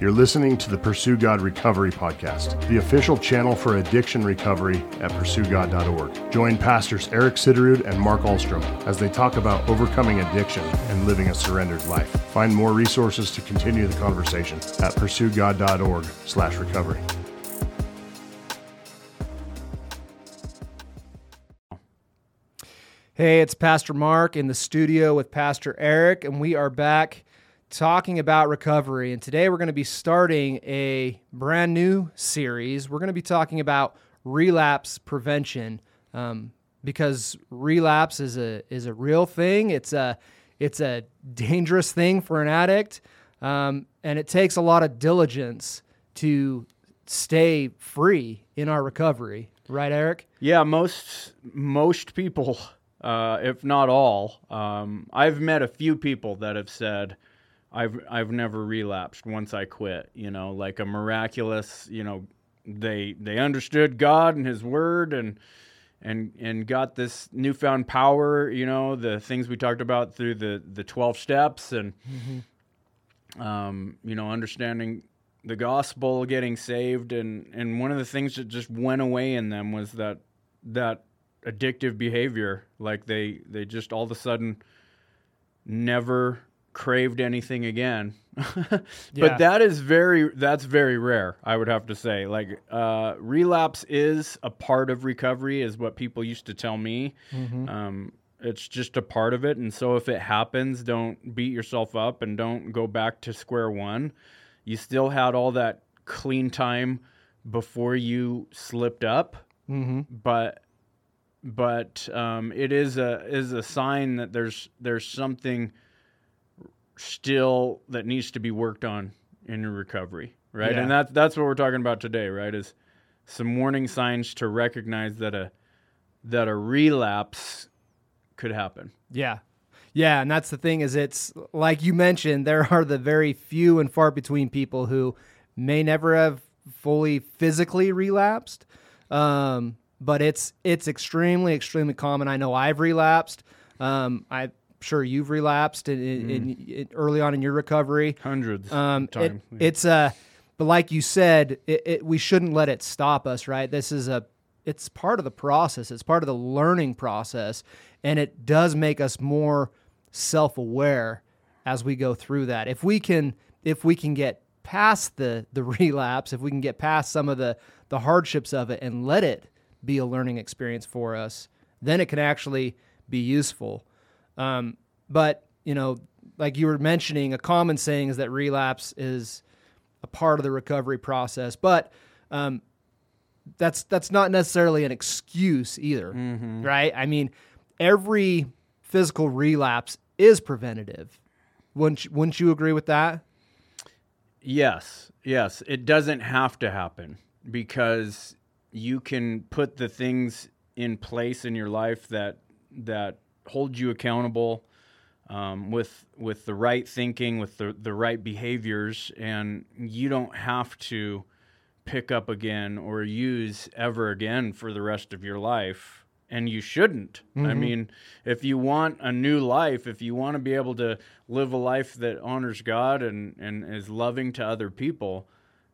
You're listening to the Pursue God Recovery Podcast, the official channel for addiction recovery at pursuegod.org. Join pastors Eric Siderud and Mark Ahlstrom as they talk about overcoming addiction and living a surrendered life. Find more resources to continue the conversation at pursuegod.org slash recovery. Hey, it's Pastor Mark in the studio with Pastor Eric, and we are back talking about recovery. And today we're going to be starting a brand new series. We're going to be talking about relapse prevention um, because relapse is a is a real thing. It's a it's a dangerous thing for an addict, um, and it takes a lot of diligence to stay free in our recovery. Right, Eric? Yeah, most most people, uh, if not all, um, I've met a few people that have said, I've I've never relapsed once I quit. You know, like a miraculous. You know, they they understood God and His Word and and and got this newfound power. You know, the things we talked about through the the twelve steps and mm-hmm. um, you know understanding the gospel, getting saved, and and one of the things that just went away in them was that that addictive behavior. Like they they just all of a sudden never craved anything again. but yeah. that is very that's very rare, I would have to say. Like uh, relapse is a part of recovery, is what people used to tell me. Mm-hmm. Um, it's just a part of it, and so if it happens, don't beat yourself up and don't go back to square one. You still had all that clean time before you slipped up, mm-hmm. but but um, it is a is a sign that there's there's something still that needs to be worked on in your recovery, right? Yeah. And that's that's what we're talking about today, right? Is some warning signs to recognize that a that a relapse could happen. Yeah. Yeah, and that's the thing is it's like you mentioned there are the very few and far between people who may never have fully physically relapsed. Um, but it's it's extremely extremely common. I know I've relapsed. Um, I sure you've relapsed in, in, mm. in, early on in your recovery. Hundreds um. It, it's a, uh, but like you said, it, it, we shouldn't let it stop us, right? This is a, it's part of the process. It's part of the learning process, and it does make us more self-aware as we go through that. If we can, if we can get past the the relapse, if we can get past some of the the hardships of it and let it be a learning experience for us, then it can actually be useful. Um, but you know, like you were mentioning, a common saying is that relapse is a part of the recovery process, but um, that's that's not necessarily an excuse either, mm-hmm. right? I mean, every physical relapse is preventative. Wouldn't you, wouldn't you agree with that? Yes, yes. It doesn't have to happen because you can put the things in place in your life that that hold you accountable um, with with the right thinking, with the the right behaviors, and you don't have to pick up again or use ever again for the rest of your life. And you shouldn't. Mm-hmm. I mean, if you want a new life, if you want to be able to live a life that honors God and, and is loving to other people,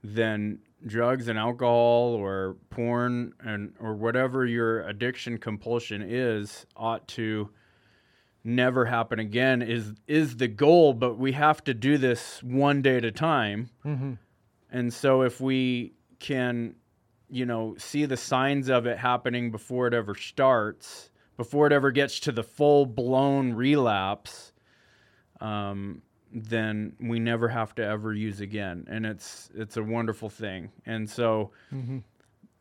then drugs and alcohol or porn and or whatever your addiction compulsion is ought to never happen again is is the goal but we have to do this one day at a time mm-hmm. and so if we can you know see the signs of it happening before it ever starts before it ever gets to the full blown relapse um, then we never have to ever use again and it's it's a wonderful thing and so mm-hmm.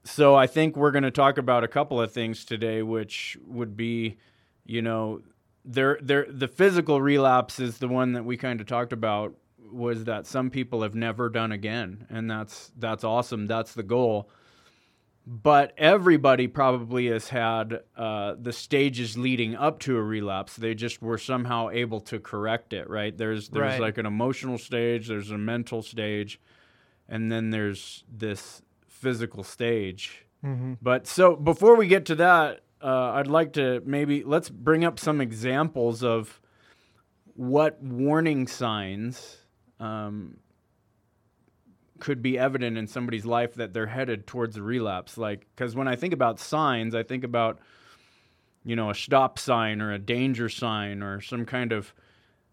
so i think we're going to talk about a couple of things today which would be you know there there the physical relapse is the one that we kind of talked about was that some people have never done again and that's that's awesome. That's the goal. But everybody probably has had uh, the stages leading up to a relapse. They just were somehow able to correct it right? There's there's right. like an emotional stage there's a mental stage and then there's this physical stage. Mm-hmm. but so before we get to that uh, I'd like to maybe let's bring up some examples of what warning signs um, could be evident in somebody's life that they're headed towards a relapse. Like, because when I think about signs, I think about, you know, a stop sign or a danger sign or some kind of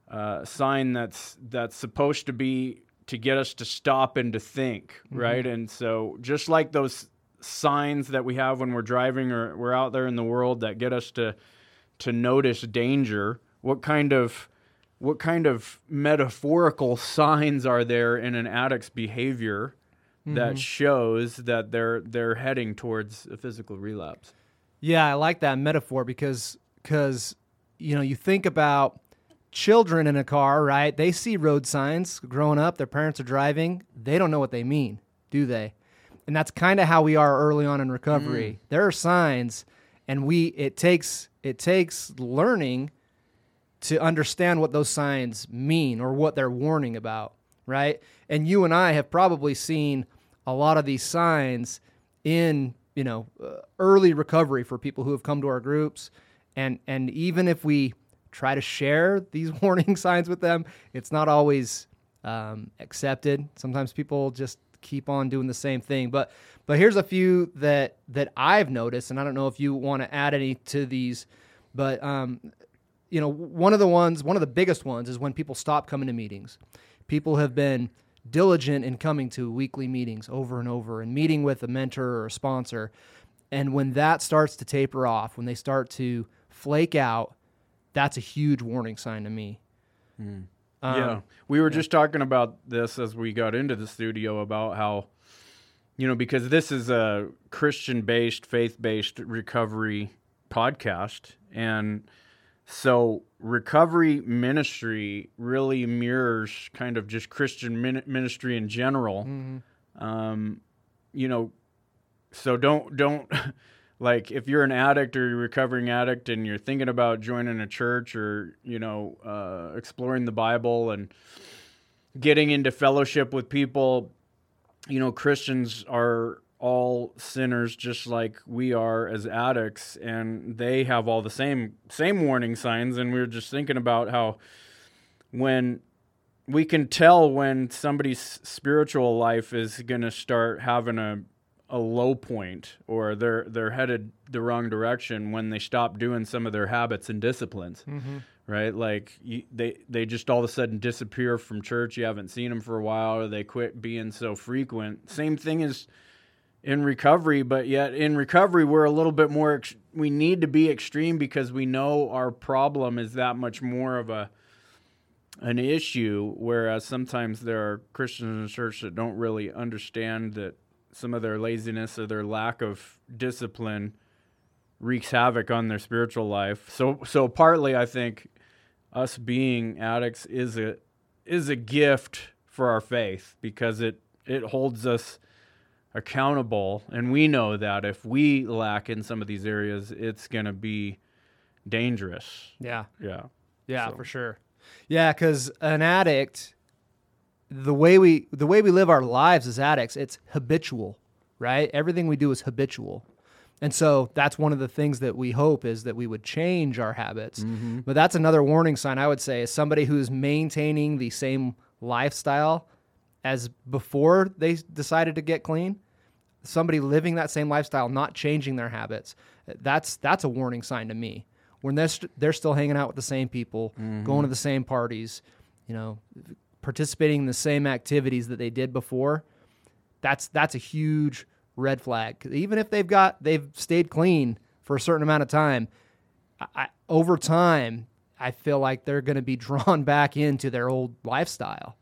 uh, sign that's that's supposed to be to get us to stop and to think, mm-hmm. right? And so, just like those signs that we have when we're driving or we're out there in the world that get us to to notice danger, what kind of what kind of metaphorical signs are there in an addict's behavior mm-hmm. that shows that they're they're heading towards a physical relapse? Yeah, I like that metaphor because because you know you think about children in a car, right? They see road signs growing up. Their parents are driving. They don't know what they mean, do they? And that's kind of how we are early on in recovery. Mm. There are signs, and we it takes it takes learning to understand what those signs mean or what they're warning about, right? And you and I have probably seen a lot of these signs in, you know, uh, early recovery for people who have come to our groups and and even if we try to share these warning signs with them, it's not always um, accepted. Sometimes people just keep on doing the same thing. But but here's a few that that I've noticed, and I don't know if you want to add any to these, but um, you know, one of the ones, one of the biggest ones is when people stop coming to meetings. People have been diligent in coming to weekly meetings over and over and meeting with a mentor or a sponsor. And when that starts to taper off, when they start to flake out, that's a huge warning sign to me. Mm. Um, yeah. We were yeah. just talking about this as we got into the studio about how, you know, because this is a Christian based, faith based recovery podcast. And, so recovery ministry really mirrors kind of just Christian ministry in general. Mm-hmm. Um, you know, so don't don't like if you're an addict or you're a recovering addict and you're thinking about joining a church or you know uh, exploring the Bible and getting into fellowship with people. You know, Christians are all sinners just like we are as addicts and they have all the same same warning signs and we were just thinking about how when we can tell when somebody's spiritual life is going to start having a a low point or they're they're headed the wrong direction when they stop doing some of their habits and disciplines mm-hmm. right like you, they they just all of a sudden disappear from church you haven't seen them for a while or they quit being so frequent same thing is in recovery, but yet in recovery, we're a little bit more, ex- we need to be extreme because we know our problem is that much more of a, an issue. Whereas sometimes there are Christians in the church that don't really understand that some of their laziness or their lack of discipline wreaks havoc on their spiritual life. So, so partly I think us being addicts is a, is a gift for our faith because it, it holds us accountable. And we know that if we lack in some of these areas it's going to be dangerous. Yeah. Yeah. Yeah so. for sure. Yeah because an addict the way we the way we live our lives as addicts it's habitual right everything we do is habitual and so that's one of the things that we hope is that we would change our habits mm-hmm. but that's another warning sign i would say is somebody who's maintaining the same lifestyle as before they decided to get clean somebody living that same lifestyle not changing their habits that's that's a warning sign to me when they're, st- they're still hanging out with the same people mm-hmm. going to the same parties you know participating in the same activities that they did before that's that's a huge red flag. Even if they've got they've stayed clean for a certain amount of time I, I, over time i feel like they're going to be drawn back into their old lifestyle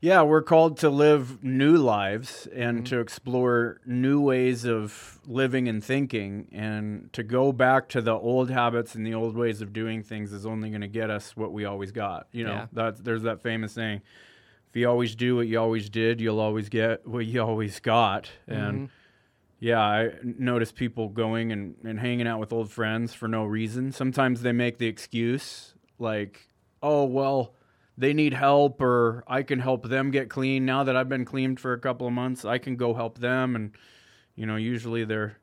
yeah, we're called to live new lives and mm-hmm. to explore new ways of living and thinking. And to go back to the old habits and the old ways of doing things is only going to get us what we always got. You know, yeah. that, there's that famous saying if you always do what you always did, you'll always get what you always got. Mm-hmm. And yeah, I notice people going and, and hanging out with old friends for no reason. Sometimes they make the excuse like, oh, well, they need help or I can help them get clean. Now that I've been cleaned for a couple of months, I can go help them and you know, usually they're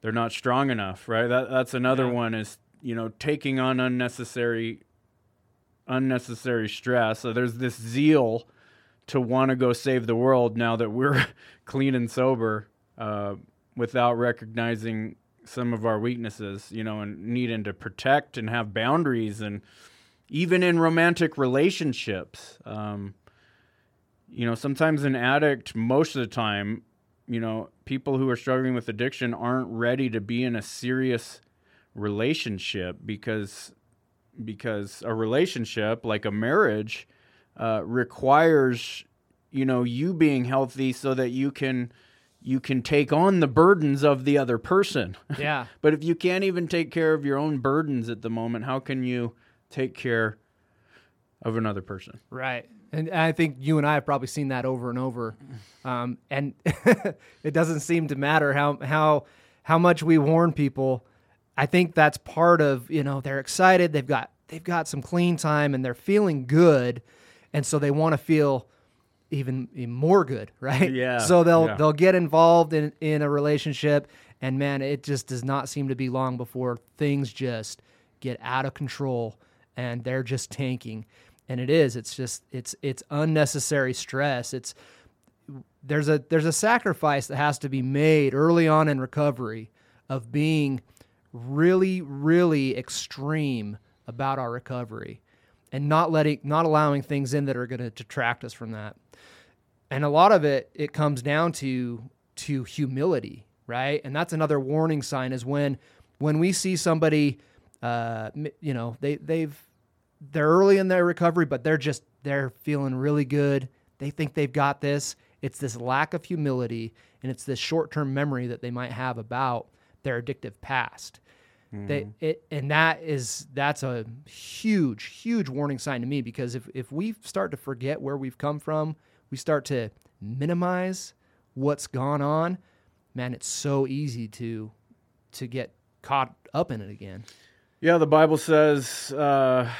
they're not strong enough, right? That that's another yeah. one is, you know, taking on unnecessary unnecessary stress. So there's this zeal to want to go save the world now that we're clean and sober uh, without recognizing some of our weaknesses, you know, and needing to protect and have boundaries and even in romantic relationships. Um, you know, sometimes an addict, most of the time, you know, people who are struggling with addiction aren't ready to be in a serious relationship because because a relationship like a marriage uh, requires you know you being healthy so that you can you can take on the burdens of the other person. Yeah. but if you can't even take care of your own burdens at the moment, how can you take care of another person? Right. And I think you and I have probably seen that over and over. Um, and it doesn't seem to matter how, how, how much we warn people. I think that's part of, you know, they're excited. They've got, they've got some clean time and they're feeling good. And so they want to feel even, even more good, right? Yeah, So they'll yeah. they'll get involved in in a relationship, and man, it just does not seem to be long before things just get out of control, and they're just tanking. And it is. It's just it's it's unnecessary stress. It's there's a there's a sacrifice that has to be made early on in recovery of being really really extreme about our recovery and not letting not allowing things in that are going to detract us from that and a lot of it it comes down to to humility right and that's another warning sign is when when we see somebody uh you know they they've they're early in their recovery but they're just they're feeling really good. They think they've got this. It's this lack of humility and it's this short-term memory that they might have about their addictive past. They it and that is that's a huge huge warning sign to me because if if we start to forget where we've come from we start to minimize what's gone on man it's so easy to to get caught up in it again Yeah, the Bible says uh,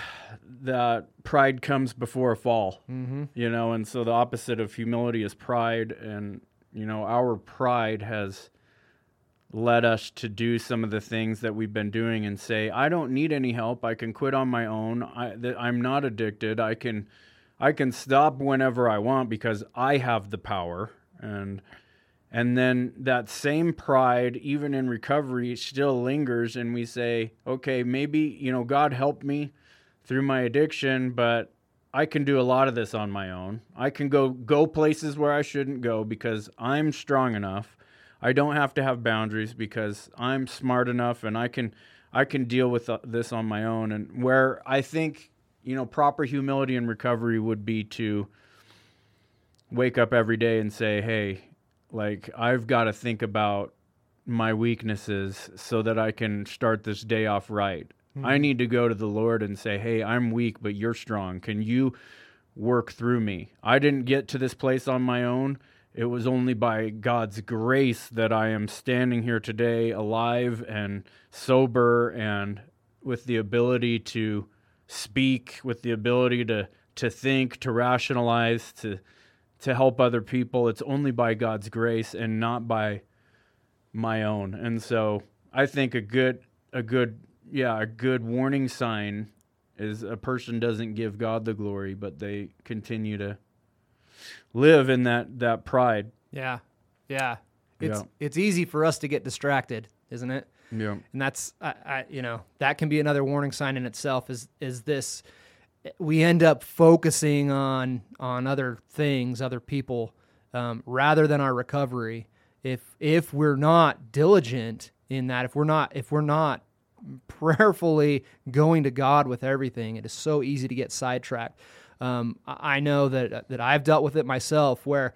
that pride comes before a fall. Mm-hmm. You know, and so the opposite of humility is pride, and you know, our pride has led us to do some of the things that we've been doing and say, "I don't need any help. I can quit on my own. I, that I'm not addicted. I can, I can stop whenever I want because I have the power." And and then that same pride, even in recovery, still lingers. And we say, okay, maybe, you know, God helped me through my addiction, but I can do a lot of this on my own. I can go go places where I shouldn't go because I'm strong enough. I don't have to have boundaries because I'm smart enough and I can I can deal with uh, this on my own and where I think, you know, proper humility and recovery would be to wake up every day and say, "Hey, like I've got to think about my weaknesses so that I can start this day off right. I mm-hmm. need to go to the Lord and say, "Hey, I'm weak, but you're strong. Can you work through me? I didn't get to this place on my own. It was only by God's grace that I am standing here today alive and sober and with the ability to speak, with the ability to to think, to rationalize, to to help other people. It's only by God's grace and not by my own. And so I think a good a good yeah, a good warning sign is a person doesn't give God the glory, but they continue to live in that that pride. yeah yeah it's Yeah. it's easy for us to get distracted isn't it Yeah. and that's I, I you know that can be another warning sign in itself is is this we end up focusing on on other things other people um, rather than our recovery. If if we're not diligent in that if we're not if we're not prayerfully going to god with everything it is so easy to get sidetracked. Um, I know that that I've dealt with it myself where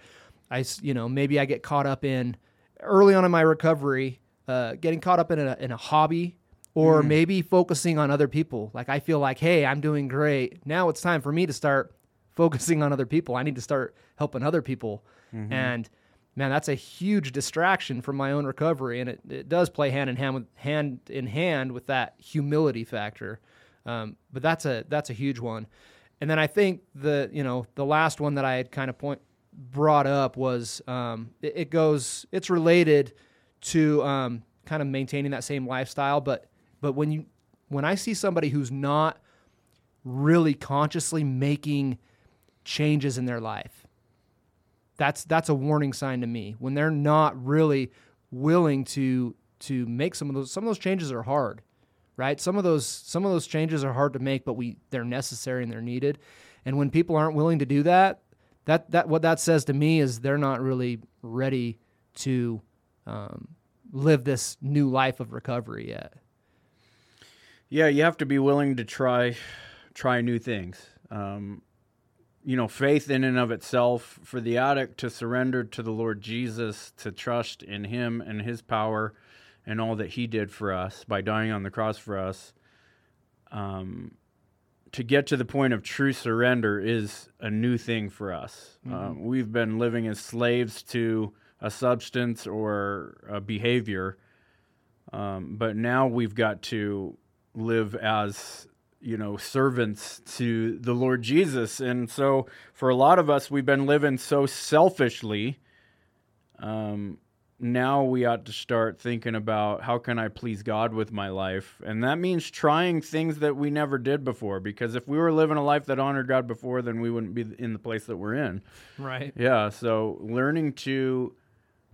I you know maybe I get caught up in early on in my recovery uh, getting caught up in a, in a hobby or maybe focusing on other people. Like I feel like, hey, I'm doing great. Now it's time for me to start focusing on other people. I need to start helping other people. And man, that's a huge distraction from my own recovery, and it, it does play hand in hand with hand in hand with that humility factor. Um, but that's a that's a huge one. And then I think the you know the last one that I had kind of point brought up was um, it, it goes it's related to um, kind of maintaining that same lifestyle, but but when you when I see somebody who's not really consciously making changes in their life, that's that's a warning sign to me. When they're not really willing to to make some of those some of those changes are hard right? Some of those some of those changes are hard to make but we they're necessary and they're needed. And when people aren't willing to do that that that what that says to me is they're not really ready to um, live this new life of recovery yet Yeah, you have to be willing to try try new things. Um, you know, faith in and of itself for the addict to surrender to the Lord Jesus, to trust in Him and His power and all that He did for us by dying on the cross for us. Um, to get to the point of true surrender is a new thing for us. Um, we've been living as slaves to a substance or a behavior, um, but now we've got to live as you know servants to the Lord Jesus. And so, for a lot of us, we've been living so selfishly. Um, now we ought to start thinking about how can I please God with my life, and that means trying things that we never did before. Because if we were living a life that honored God before, then we wouldn't be in the place that we're in. right Yeah, so learning to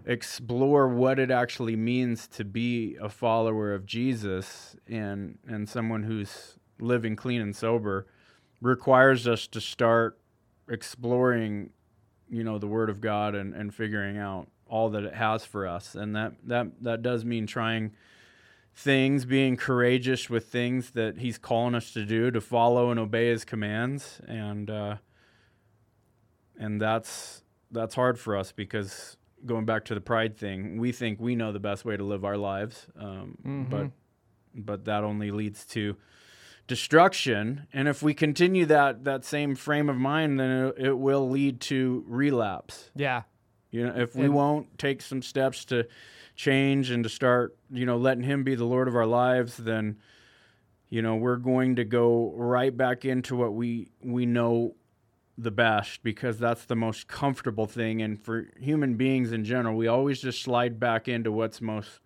explore what it actually means to be a follower of Jesus and and someone who's living clean and sober requires us to start exploring, you know, the word of God and, and figuring out all that it has for us. And that, that that does mean trying things, being courageous with things that he's calling us to do, to follow and obey his commands. And uh and that's that's hard for us because going back to the pride thing, we think we know the best way to live our lives, um, but but that only leads to destruction. And if we continue that that same frame of mind, then it, it will lead to relapse. yeah You know, if we And- won't take some steps to change and to start, you know, letting Him be the Lord of our lives, then you know we're going to go right back into what we we know the best because that's the most comfortable thing and for human beings in general we always just slide back into what's most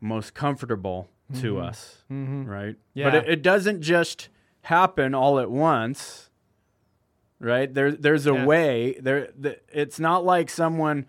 most comfortable to us mm-hmm. right Yeah. but it, it doesn't just happen all at once right there there's a Yeah. way there the, it's not like someone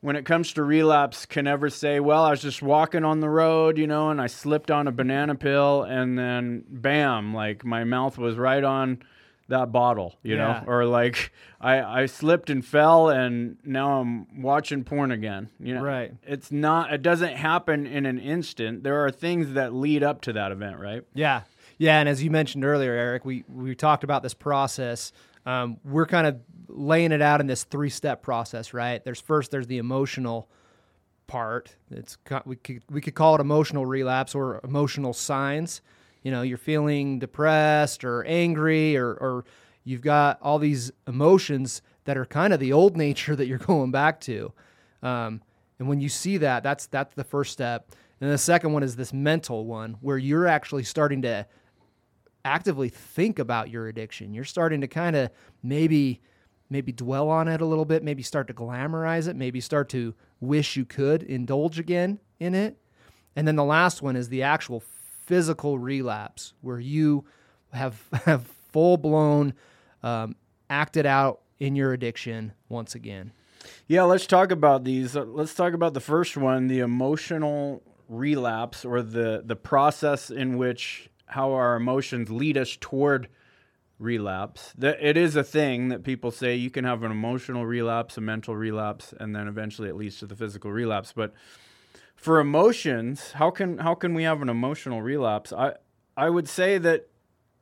when it comes to relapse can ever say well i was just walking on the road you know and i slipped on a banana pill and then bam like my mouth was right on that bottle you Yeah. know or like i i slipped and fell and now i'm watching porn again you know Right. it's not it doesn't happen in an instant there are things that lead up to that event right Yeah, yeah, and as you mentioned earlier, Eric, we we talked about this process. Um, we're kind of laying it out in this three step process, right? There's first there's the emotional part. It's we could we could call it emotional relapse or emotional signs. You know, you're feeling depressed or angry or or you've got all these emotions that are kind of the old nature that you're going back to. Um, and when you see that, that's that's the first step. And the second one is this mental one where you're actually starting to actively think about your addiction. You're starting to kind of maybe maybe dwell on it a little bit, maybe start to glamorize it, maybe start to wish you could indulge again in it. And then the last one is the actual physical relapse where you have have full blown um, acted out in your addiction once again. Yeah, let's talk about these. Uh, let's talk about the first one, the emotional relapse or the the process in which how our emotions lead us toward relapse. It is a thing that people say you can have an emotional relapse, a mental relapse, and then eventually it leads to the physical relapse. But for emotions, how can how can we have an emotional relapse? I I would say that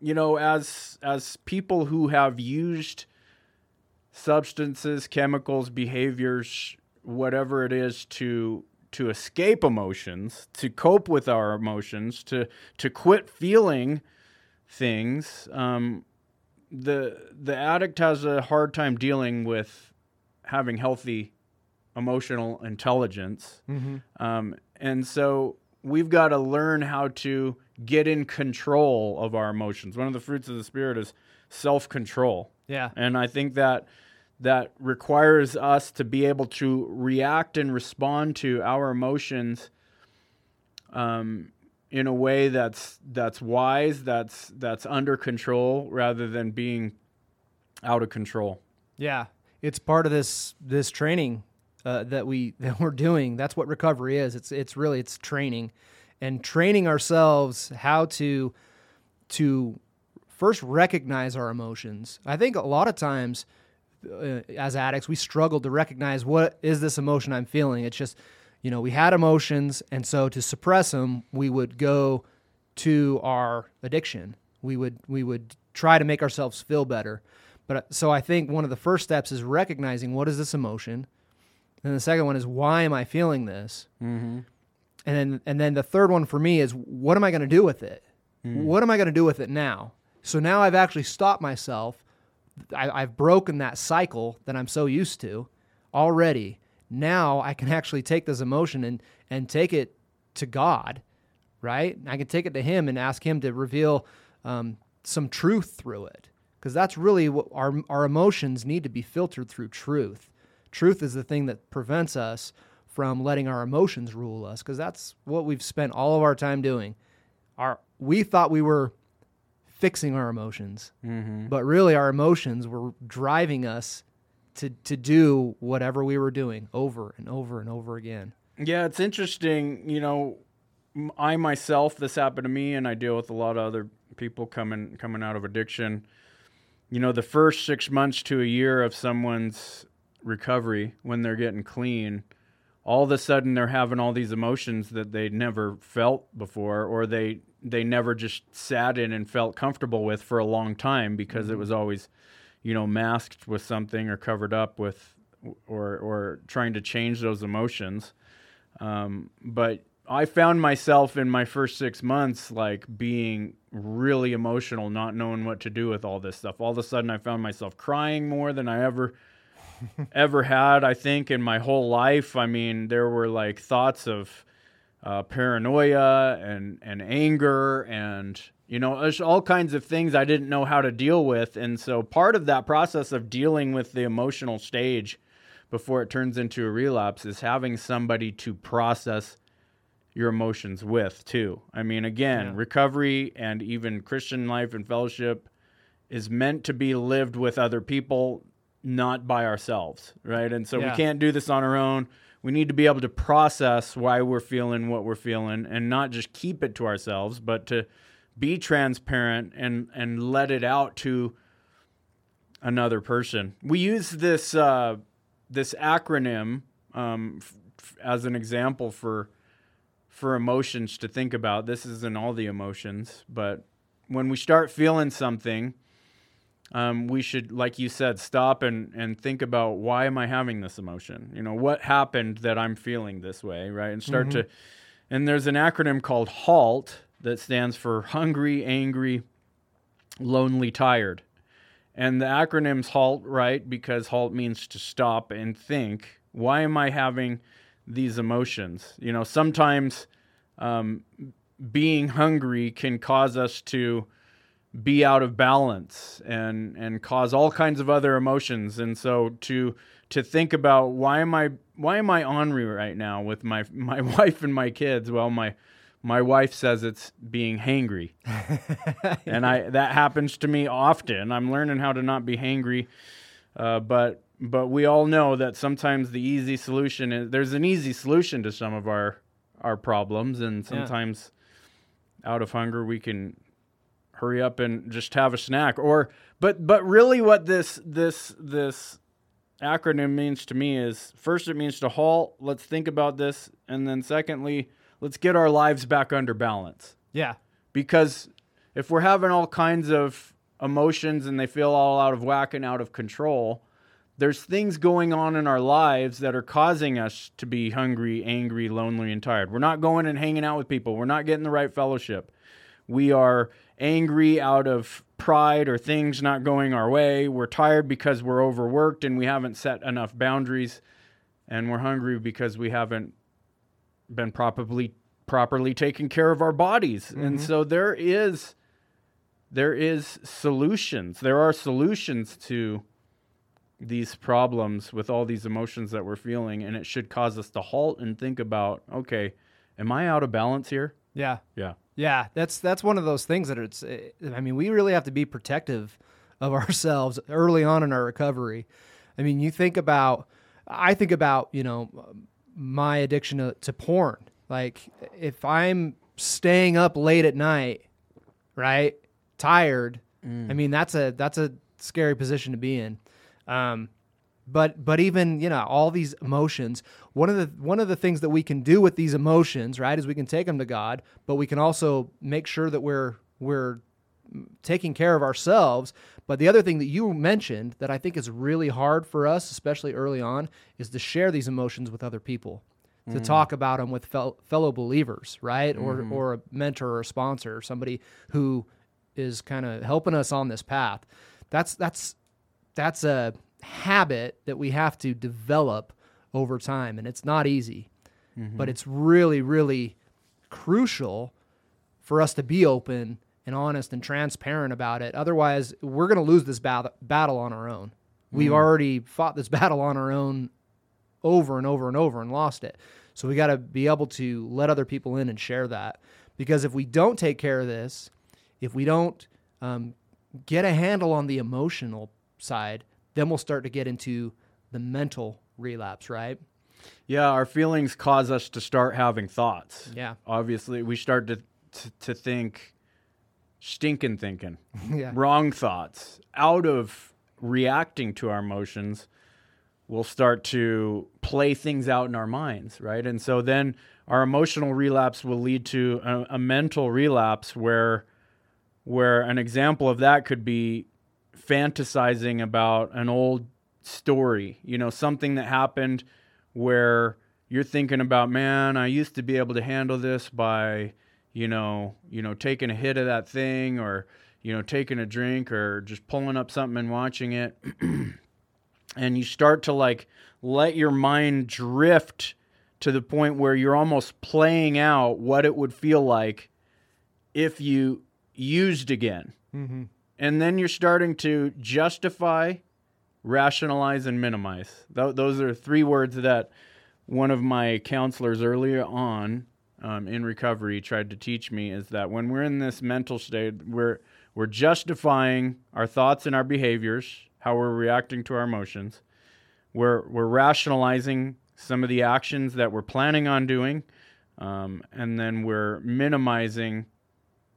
you know as as people who have used substances, chemicals, behaviors, whatever it is to to escape emotions, to cope with our emotions, to to quit feeling things. Um, the the addict has a hard time dealing with having healthy emotional intelligence, um, and so we've got to learn how to get in control of our emotions. One of the fruits of the spirit is self control. Yeah. And I think that that requires us to be able to react and respond to our emotions um, in a way that's that's wise, that's that's under control, rather than being out of control. Yeah. it's part of this this training uh, that we that we're doing. That's what recovery is. It's it's really it's training, and training ourselves how to to first recognize our emotions. I think a lot of times uh, as addicts we struggle to recognize what is this emotion I'm feeling. It's just you know we had emotions, and so to suppress them, we would go to our addiction. We would we would try to make ourselves feel better. But uh, so I think one of the first steps is recognizing what is this emotion, and the second one is why am I feeling this, mm-hmm. and then and then the third one for me is what am I going to do with it? Mm. What am I going to do with it now? So now I've actually stopped myself. I, I've broken that cycle that I'm so used to already. Now I can actually take this emotion and and take it to God, right? I can take it to Him and ask Him to reveal um, some truth through it because that's really what our our emotions need to be filtered through truth. Truth is the thing that prevents us from letting our emotions rule us because that's what we've spent all of our time doing. Our we thought we were fixing our emotions, mm-hmm. but really our emotions were driving us to to do whatever we were doing over and over and over again. Yeah, it's interesting. You know, I myself, this happened to me, and I deal with a lot of other people coming coming out of addiction you know, the first six months to a year of someone's recovery when they're getting clean, all of a sudden they're having all these emotions that they never felt before, or they they never just sat in and felt comfortable with for a long time because mm-hmm. it was always, you know, masked with something or covered up with, or or trying to change those emotions. Um, but I found myself in my first six months like being really emotional, not knowing what to do with all this stuff. All of a sudden, I found myself crying more than I ever ever had. I think in my whole life. I mean, there were like thoughts of uh, paranoia and and anger and you know all kinds of things I didn't know how to deal with. And so part of that process of dealing with the emotional stage before it turns into a relapse is having somebody to process your emotions with too. I mean, again, yeah. recovery and even Christian life and fellowship is meant to be lived with other people, not by ourselves, right? And so yeah. we can't do this on our own. We need to be able to process why we're feeling what we're feeling and not just keep it to ourselves, but to be transparent and and let it out to another person. We use this uh, this acronym um, f- as an example for for emotions to think about. This isn't all the emotions, but when we start feeling something, um, we should, like you said, stop and, and think about why am I having this emotion? You know, what happened that I'm feeling this way, right? And start mm-hmm. to, and there's an acronym called HALT that stands for hungry, angry, lonely, tired. And the acronym's HALT, right? Because HALT means to stop and think. Why am I having these emotions. You know, sometimes um, being hungry can cause us to be out of balance and and cause all kinds of other emotions. And so to to think about why am I why am I ornery right now with my my wife and my kids? Well, my my wife says it's being hangry, and I that happens to me often. I'm learning how to not be hangry, uh, but but we all know that sometimes the easy solution is there's an easy solution to some of our our problems and sometimes yeah. out of hunger we can hurry up and just have a snack or but but really what this this this acronym means to me is first it means to halt let's think about this and then secondly let's get our lives back under balance yeah because if we're having all kinds of emotions and they feel all out of whack and out of control there's things going on in our lives that are causing us to be hungry, angry, lonely, and tired. We're not going and hanging out with people. We're not getting the right fellowship. We are angry out of pride or things not going our way. We're tired because we're overworked and we haven't set enough boundaries. And we're hungry because we haven't been properly properly taking care of our bodies. Mm-hmm. And so there is there is solutions. There are solutions to these problems with all these emotions that we're feeling and it should cause us to halt and think about okay am i out of balance here yeah yeah yeah that's that's one of those things that it's i mean we really have to be protective of ourselves early on in our recovery I mean, you think about, I think about, you know, my addiction to, to porn. Like, if I'm staying up late at night, right, tired, I mean, that's a that's a scary position to be in. Um, but but even you know all these emotions one of the one of the things that we can do with these emotions right is we can take them to god but we can also make sure that we're we're taking care of ourselves. But the other thing that you mentioned that i think is really hard for us especially early on is to share these emotions with other people. To mm. talk about them with fel- fellow believers right? Or mm-hmm. or a mentor or a sponsor or somebody who is kind of helping us on this path. That's that's that's a habit that we have to develop over time and it's not easy but it's really really crucial for us to be open and honest and transparent about it. Otherwise we're going to lose this bat- battle on our own. We've already fought this battle on our own over and over and over and lost it. So we got to be able to let other people in and share that. Because if we don't take care of this if we don't um, get a handle on the emotional side then we'll start to get into the mental relapse, right? Yeah, our feelings cause us to start having thoughts. Yeah. Obviously, we start to to, to think stinking thinking, Yeah. wrong thoughts. Out of reacting to our emotions, we'll start to play things out in our minds, right? And so then our emotional relapse will lead to a, a mental relapse where where an example of that could be fantasizing about an old story, you know, something that happened where you're thinking about, man, I used to be able to handle this by, you know, you know, taking a hit of that thing or, you know, taking a drink or just pulling up something and watching it. and you start to like let your mind drift to the point where you're almost playing out what it would feel like if you used again. Mm-hmm. And then you're starting to justify, rationalize, and minimize. Th- those are three words that one of my counselors earlier on um, in recovery tried to teach me is that when we're in this mental state, we're, we're justifying our thoughts and our behaviors, how we're reacting to our emotions. We're, we're rationalizing some of the actions that we're planning on doing, um, and then we're minimizing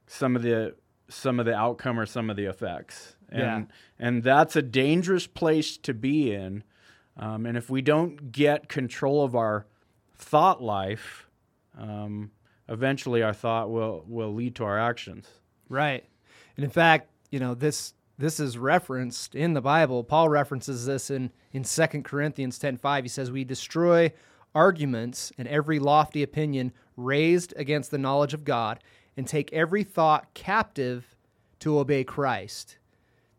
some of the some of the outcome or some of the effects. And Yeah. and that's a dangerous place to be in. Um, and if we don't get control of our thought life, um, eventually our thought will will lead to our actions. Right. And in fact, you know, this this is referenced in the Bible. Paul references this in in 2 Corinthians 10:5. He says, "We destroy arguments and every lofty opinion raised against the knowledge of God and take every thought captive to obey Christ."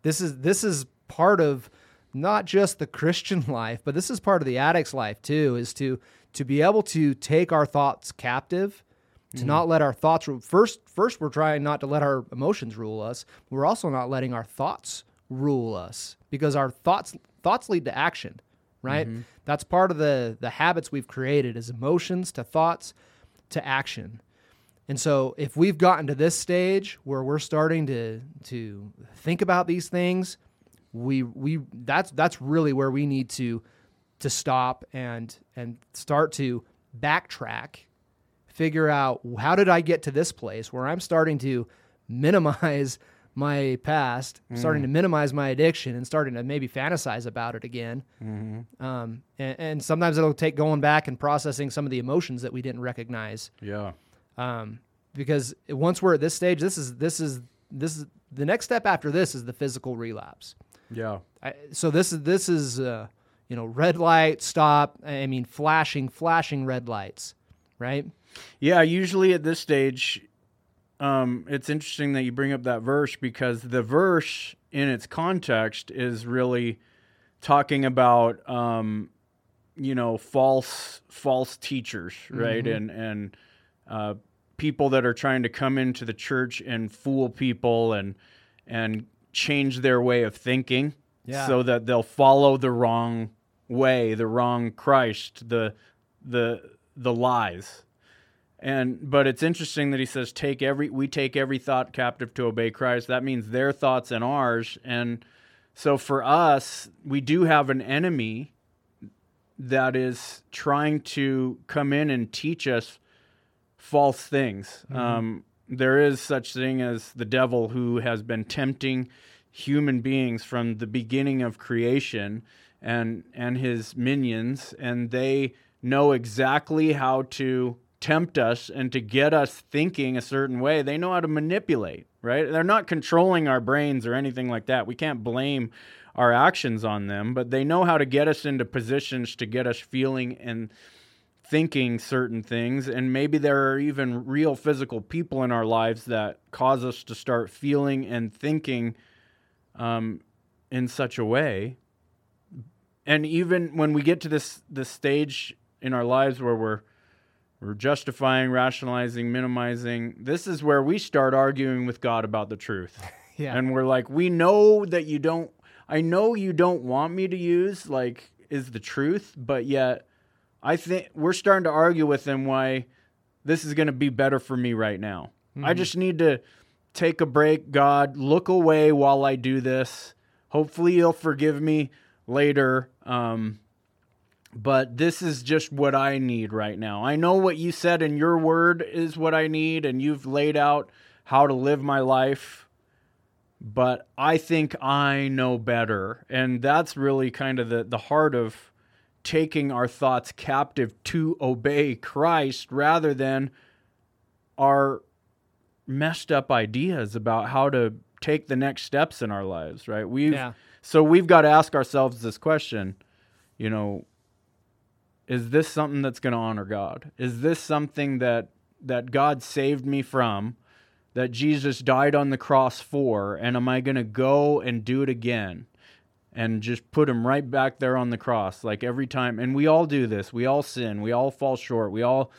This is this is part of not just the Christian life, but this is part of the addict's life too, is to to be able to take our thoughts captive, to mm-hmm. not let our thoughts rule. First, first we're trying not to let our emotions rule us. We're also not letting our thoughts rule us because our thoughts thoughts lead to action, right? Mm-hmm. That's part of the the habits we've created is emotions to thoughts to action. And so if we've gotten to this stage where we're starting to to think about these things, we we that's that's really where we need to to stop and and start to backtrack, figure out how did I get to this place where I'm starting to minimize my past, starting to minimize my addiction, and starting to maybe fantasize about it again. Um, and, and sometimes it'll take going back and processing some of the emotions that we didn't recognize Yeah. Um, because once we're at this stage, this is this is this is the next step after this is the physical relapse. Yeah. I, so this is this is uh, you know red light stop. I mean flashing flashing red lights, right? Yeah, usually at this stage, um, it's interesting that you bring up that verse because the verse in its context is really talking about, um, you know, false false teachers, right? And and uh, people that are trying to come into the church and fool people and and change their way of thinking, Yeah. so that they'll follow the wrong way, the wrong Christ, the the the lies. And but it's interesting that he says take every we take every thought captive to obey Christ. That means their thoughts and ours and So for us, we do have an enemy that is trying to come in and teach us false things. Mm-hmm. Um, there is such thing as the devil who has been tempting human beings from the beginning of creation and and his minions and they know exactly how to tempt us and to get us thinking a certain way they know how to manipulate right they're not controlling our brains or anything like that we can't blame our actions on them but they know how to get us into positions to get us feeling and thinking certain things and maybe there are even real physical people in our lives that cause us to start feeling and thinking um, in such a way and even when we get to this this stage in our lives where we're we're justifying rationalizing minimizing this is where we start arguing with god about the truth Yeah. and we're like we know that you don't i know you don't want me to use like is the truth but yet i think we're starting to argue with him why this is going to be better for me right now. I just need to take a break god look away while i do this. Hopefully you'll forgive me later um, but this is just what i need right now. I know what you said in your word is what i need and you've laid out how to live my life but I think I know better. And that's really kind of the, the heart of taking our thoughts captive to obey Christ rather than our messed up ideas about how to take the next steps in our lives, right? We've Yeah. so we've got to ask ourselves this question, you know, is this something that's going to honor God? Is this something that that God saved me from? that Jesus died on the cross for, and am I going to go and do it again? And just put him right back there on the cross, like every time. And we all do this. We all sin. We all fall short. We all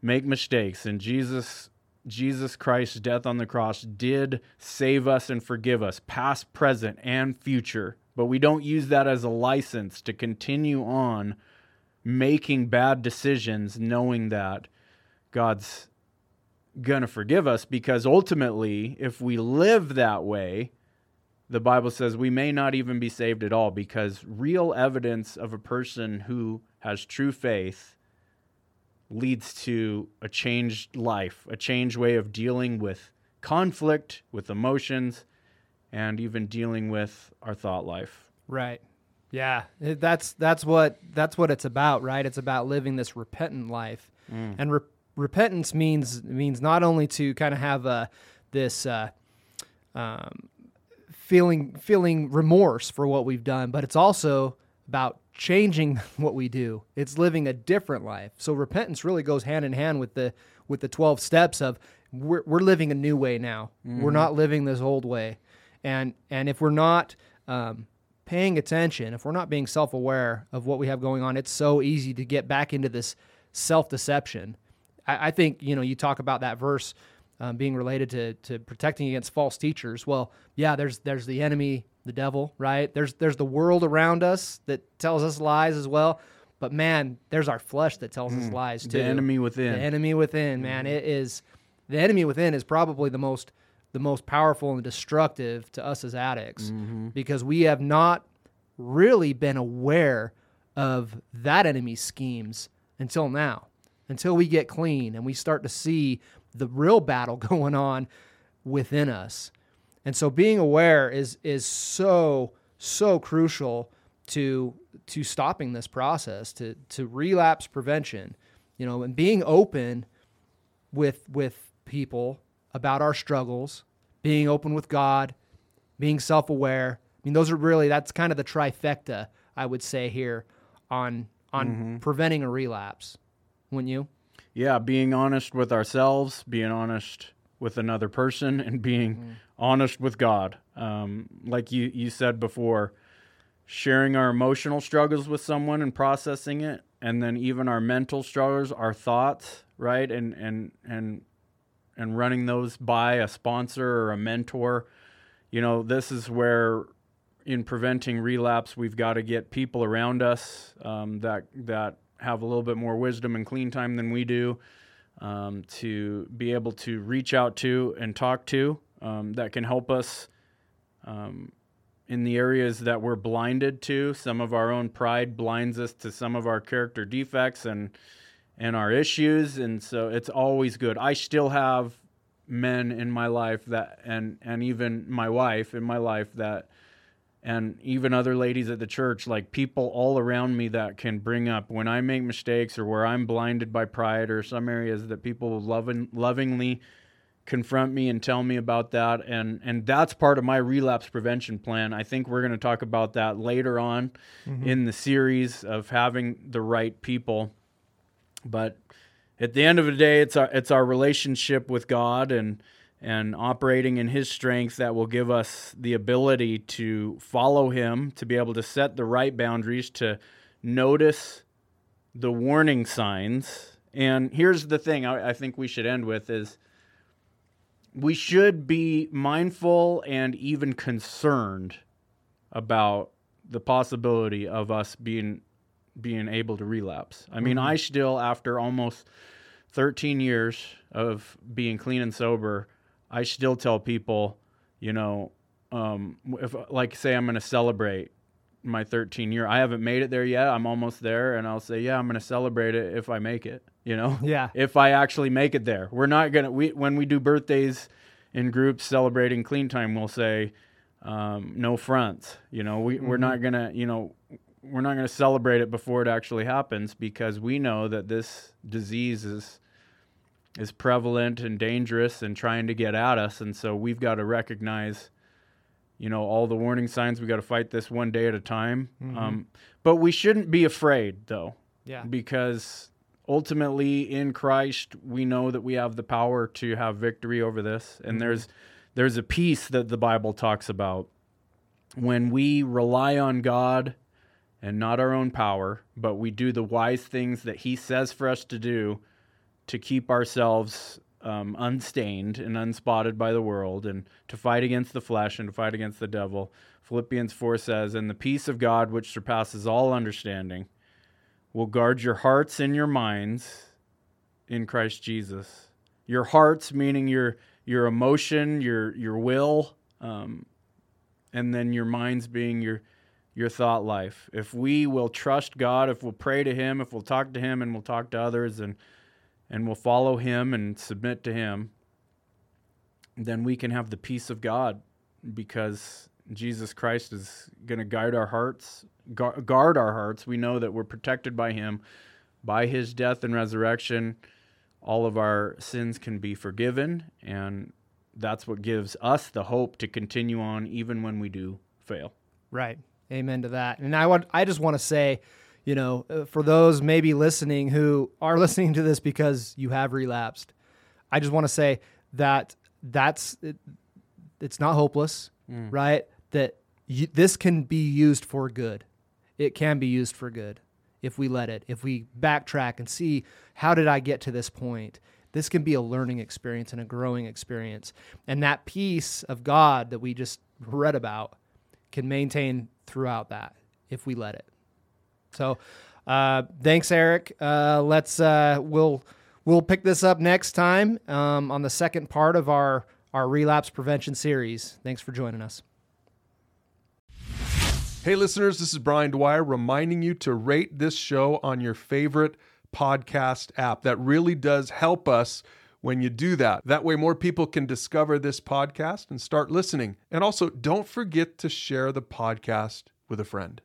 make mistakes. And Jesus, Jesus Christ's death on the cross did save us and forgive us, past, present, and future. But we don't use that as a license to continue on making bad decisions, knowing that God's going to forgive us because ultimately, if we live that way, the Bible says we may not even be saved at all because real evidence of a person who has true faith leads to a changed life, a changed way of dealing with conflict, with emotions, and even dealing with our thought life. Right. Yeah. That's that's what that's what it's about, right? It's about living this repentant life. And re- repentance means means not only to kind of have a this uh, um, feeling feeling remorse for what we've done, but it's also about changing what we do. It's living a different life. So repentance really goes hand in hand with the with the 12 steps of we're, we're living a new way now. We're not living this old way. And and if we're not um, paying attention, if we're not being self-aware of what we have going on, it's so easy to get back into this self-deception. I, I think you know you talk about that verse um, being related to to protecting against false teachers. Well, yeah, there's there's the enemy, the devil, right? There's there's the world around us that tells us lies as well. But man, there's our flesh that tells us mm. lies too. The enemy within. The enemy within, man. Mm-hmm. It is the enemy within is probably the most the most powerful and destructive to us as addicts mm-hmm. because we have not really been aware of that enemy's schemes until now. Until we get clean and we start to see the real battle going on within us. And so being aware is is so so crucial to to stopping this process to to relapse prevention, you know, and being open with with people about our struggles, being open with God, being self-aware. I mean, those are really that's kind of the trifecta I would say here on on mm-hmm. preventing a relapse. Wouldn't you? Yeah, being honest with ourselves, being honest with another person, and being honest with God. Um, like you, you said before, sharing our emotional struggles with someone and processing it, and then even our mental struggles, our thoughts, right, and and and and running those by a sponsor or a mentor. You know, this is where in preventing relapse, we've got to get people around us um, that that have a little bit more wisdom and clean time than we do um, to be able to reach out to and talk to um, that can help us um, in the areas that we're blinded to. Some of our own pride blinds us to some of our character defects and and our issues, and so it's always good. I still have men in my life that and and even my wife in my life that and even other ladies at the church like people all around me that can bring up when I make mistakes or where I'm blinded by pride or some areas that people loving lovingly confront me and tell me about that and and that's part of my relapse prevention plan. I think we're going to talk about that later on mm-hmm. in the series of having the right people. But at the end of the day it's our it's our relationship with God and and operating in his strength that will give us the ability to follow him, to be able to set the right boundaries, to notice the warning signs. And here's the thing I, I think we should end with is we should be mindful and even concerned about the possibility of us being being able to relapse. I mean, mm-hmm. I still after almost 13 years of being clean and sober, I still tell people, you know, um, if like say I'm going to celebrate my 13 year, I haven't made it there yet. I'm almost there, and I'll say, yeah, I'm going to celebrate it if I make it. You know, yeah. If I actually make it there, we're not gonna. We when we do birthdays in groups celebrating clean time, we'll say, um, no fronts. You know, we mm-hmm. we're not gonna. You know, we're not going to celebrate it before it actually happens because we know that this disease is is prevalent and dangerous and trying to get at us. And so we've got to recognize, you know, all the warning signs. We got to fight this one day at a time. Mm-hmm. Um, but we shouldn't be afraid, though. Yeah. Because ultimately, in Christ, we know that we have the power to have victory over this. And mm-hmm. there's there's a peace that the Bible talks about when we rely on God and not our own power, but we do the wise things that He says for us to do to keep ourselves um, unstained and unspotted by the world and to fight against the flesh and to fight against the devil. Philippians 4 says, And the peace of God, which surpasses all understanding, will guard your hearts and your minds in Christ Jesus. Your hearts, meaning your your emotion, your your will, um, and then your minds being your your thought life. If we will trust God, if we'll pray to Him, if we'll talk to Him, and we'll talk to others, and and will follow him and submit to him, then we can have the peace of God because Jesus Christ is going to guide our hearts, guard our hearts. We know that we're protected by him. By his death and resurrection, all of our sins can be forgiven, and that's what gives us the hope to continue on even when we do fail. Right. Amen to that. And I want I just want to say you know, uh, for those maybe listening who are listening to this because you have relapsed, I just want to say that that's it, it's not hopeless, mm. right? That you, this can be used for good. It can be used for good if we let it. If we backtrack and see how did I get to this point? This can be a learning experience and a growing experience. And that peace of God that we just read about can maintain throughout that if we let it. So, uh, thanks, Eric. Uh, let's uh, we'll we'll pick this up next time um, on the second part of our our relapse prevention series. Thanks for joining us. Hey, listeners, this is Brian Dwyer reminding you to rate this show on your favorite podcast app. That really does help us when you do that. That way, more people can discover this podcast and start listening. And also, don't forget to share the podcast with a friend.